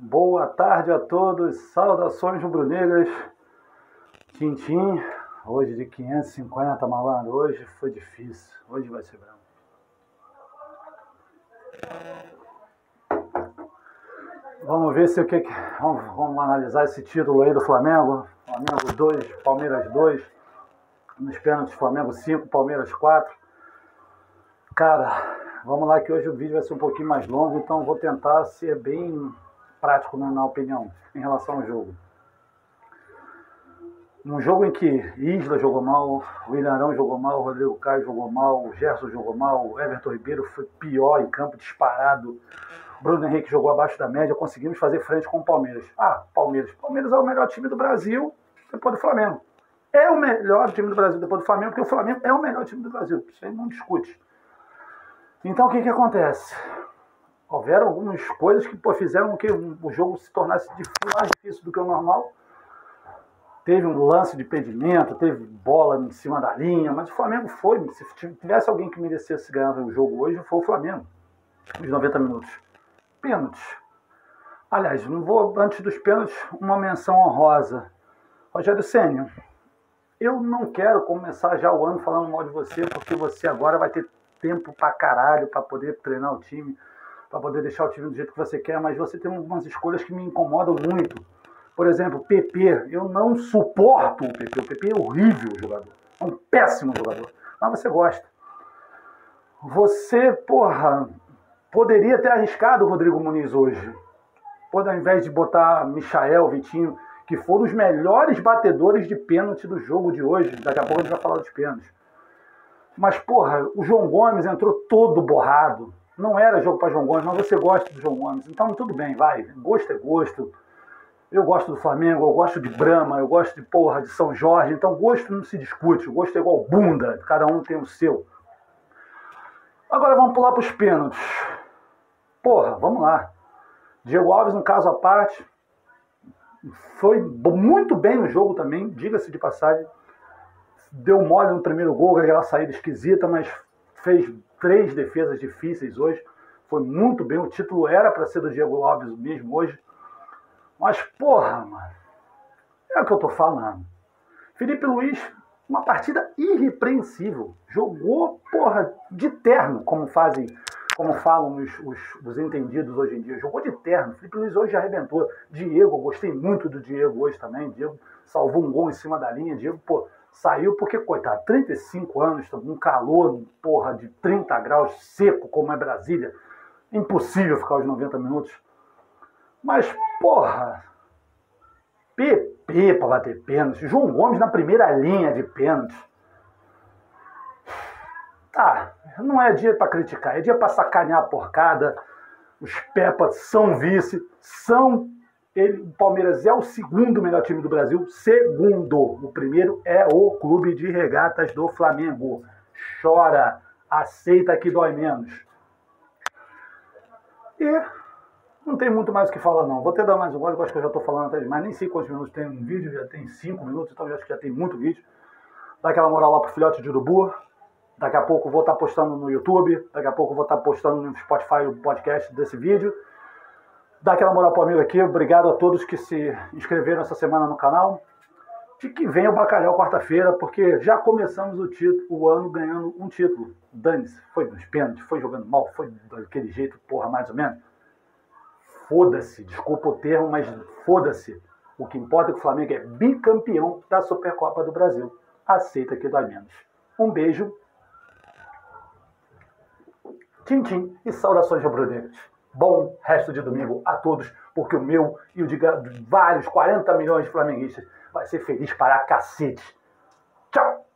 Boa tarde a todos, saudações rubro-negras. Tintim, hoje de 550, malandro. Hoje foi difícil, hoje vai ser branco. Vamos ver se o que. Vamos, vamos analisar esse título aí do Flamengo. Flamengo 2, Palmeiras 2. Nos pênaltis, Flamengo 5, Palmeiras 4. Cara, vamos lá que hoje o vídeo vai ser um pouquinho mais longo, então vou tentar ser bem prático na, opinião em relação ao jogo. Um jogo em que Isla jogou mal, o Ilharão jogou mal, o Rodrigo Caio jogou mal, o Gerson jogou mal, o Everton Ribeiro foi pior em campo, disparado. Bruno Henrique jogou abaixo da média, conseguimos fazer frente com o Palmeiras. Ah, Palmeiras. Palmeiras é o melhor time do Brasil depois do Flamengo. É o melhor time do Brasil depois do Flamengo, porque o Flamengo é o melhor time do Brasil. Isso aí não discute. Então o que, que acontece? Houveram algumas coisas que pô, fizeram que o jogo se tornasse mais difícil do que o normal. Teve um lance de impedimento, teve bola em cima da linha, mas o Flamengo foi. Se tivesse alguém que merecesse ganhar o jogo hoje, foi o Flamengo. Os 90 minutos. Pênaltis. Aliás, não vou, antes dos pênaltis, uma menção honrosa. Rogério Sênio, eu não quero começar já o ano falando mal de você, porque você agora vai ter tempo pra caralho para poder treinar o time, para poder deixar o time do jeito que você quer, mas você tem algumas escolhas que me incomodam muito. Por exemplo, PP. Eu não suporto o PP. O PP é horrível jogador. É um péssimo jogador. Mas você gosta. Você, porra, poderia ter arriscado o Rodrigo Muniz hoje. Pode, ao invés de botar Michael, Vitinho, que foram os melhores batedores de pênalti do jogo de hoje. Daqui a pouco a gente vai falar dos pênaltis. Mas, porra, o João Gomes entrou todo borrado. Não era jogo para João Gomes, mas você gosta do João Gomes. Então, tudo bem, vai. Gosto é gosto. Eu gosto do Flamengo, eu gosto de Brahma, eu gosto de porra de São Jorge. Então, gosto não se discute. O gosto é igual bunda. Cada um tem o seu. Agora vamos pular para os pênaltis. Porra, vamos lá. Diego Alves, um caso à parte, foi muito bem no jogo também, diga-se de passagem. Deu mole no primeiro gol, aquela saída esquisita, mas fez três defesas difíceis hoje. Foi muito bem. O título era para ser do Diego Alves mesmo hoje. Mas, porra, mano. É o que eu tô falando. Felipe Luiz, uma partida irrepreensível. Jogou, porra, de terno, como fazem, como falam os, os, os entendidos hoje em dia. Jogou de terno. Felipe Luiz hoje arrebentou. Diego, gostei muito do Diego hoje também. Diego salvou um gol em cima da linha. Diego, pô, Saiu porque, coitado, 35 anos, um calor, porra, de 30 graus, seco como é Brasília. Impossível ficar os 90 minutos. Mas, porra, PP para bater pênalti. João Gomes na primeira linha de pênalti. Tá, não é dia para criticar, é dia para sacanear a porcada. Os Pepas são vice, são ele, o Palmeiras é o segundo melhor time do Brasil. Segundo. O primeiro é o Clube de Regatas do Flamengo. Chora. Aceita que dói menos. E não tem muito mais o que falar, não. Vou até dar mais um gole, acho que eu já estou falando até demais. Nem sei quantos minutos tem um vídeo, já tem cinco minutos, então acho que já tem muito vídeo. Dá aquela moral lá pro filhote de urubu. Daqui a pouco vou estar tá postando no YouTube. Daqui a pouco vou estar tá postando no Spotify o podcast desse vídeo. Dá aquela moral pro amigo aqui. Obrigado a todos que se inscreveram essa semana no canal. E que venha o bacalhau quarta-feira, porque já começamos o, título, o ano ganhando um título. Dane-se, foi nos pênaltis, foi jogando mal, foi daquele jeito, porra, mais ou menos. Foda-se, desculpa o termo, mas foda-se. O que importa é que o Flamengo é bicampeão da Supercopa do Brasil. Aceita que dói menos. Um beijo. Tchim, tchim e saudações rubro-negras. Bom resto de domingo a todos, porque o meu e o de vários 40 milhões de flamenguistas vai ser feliz para cacete. Tchau!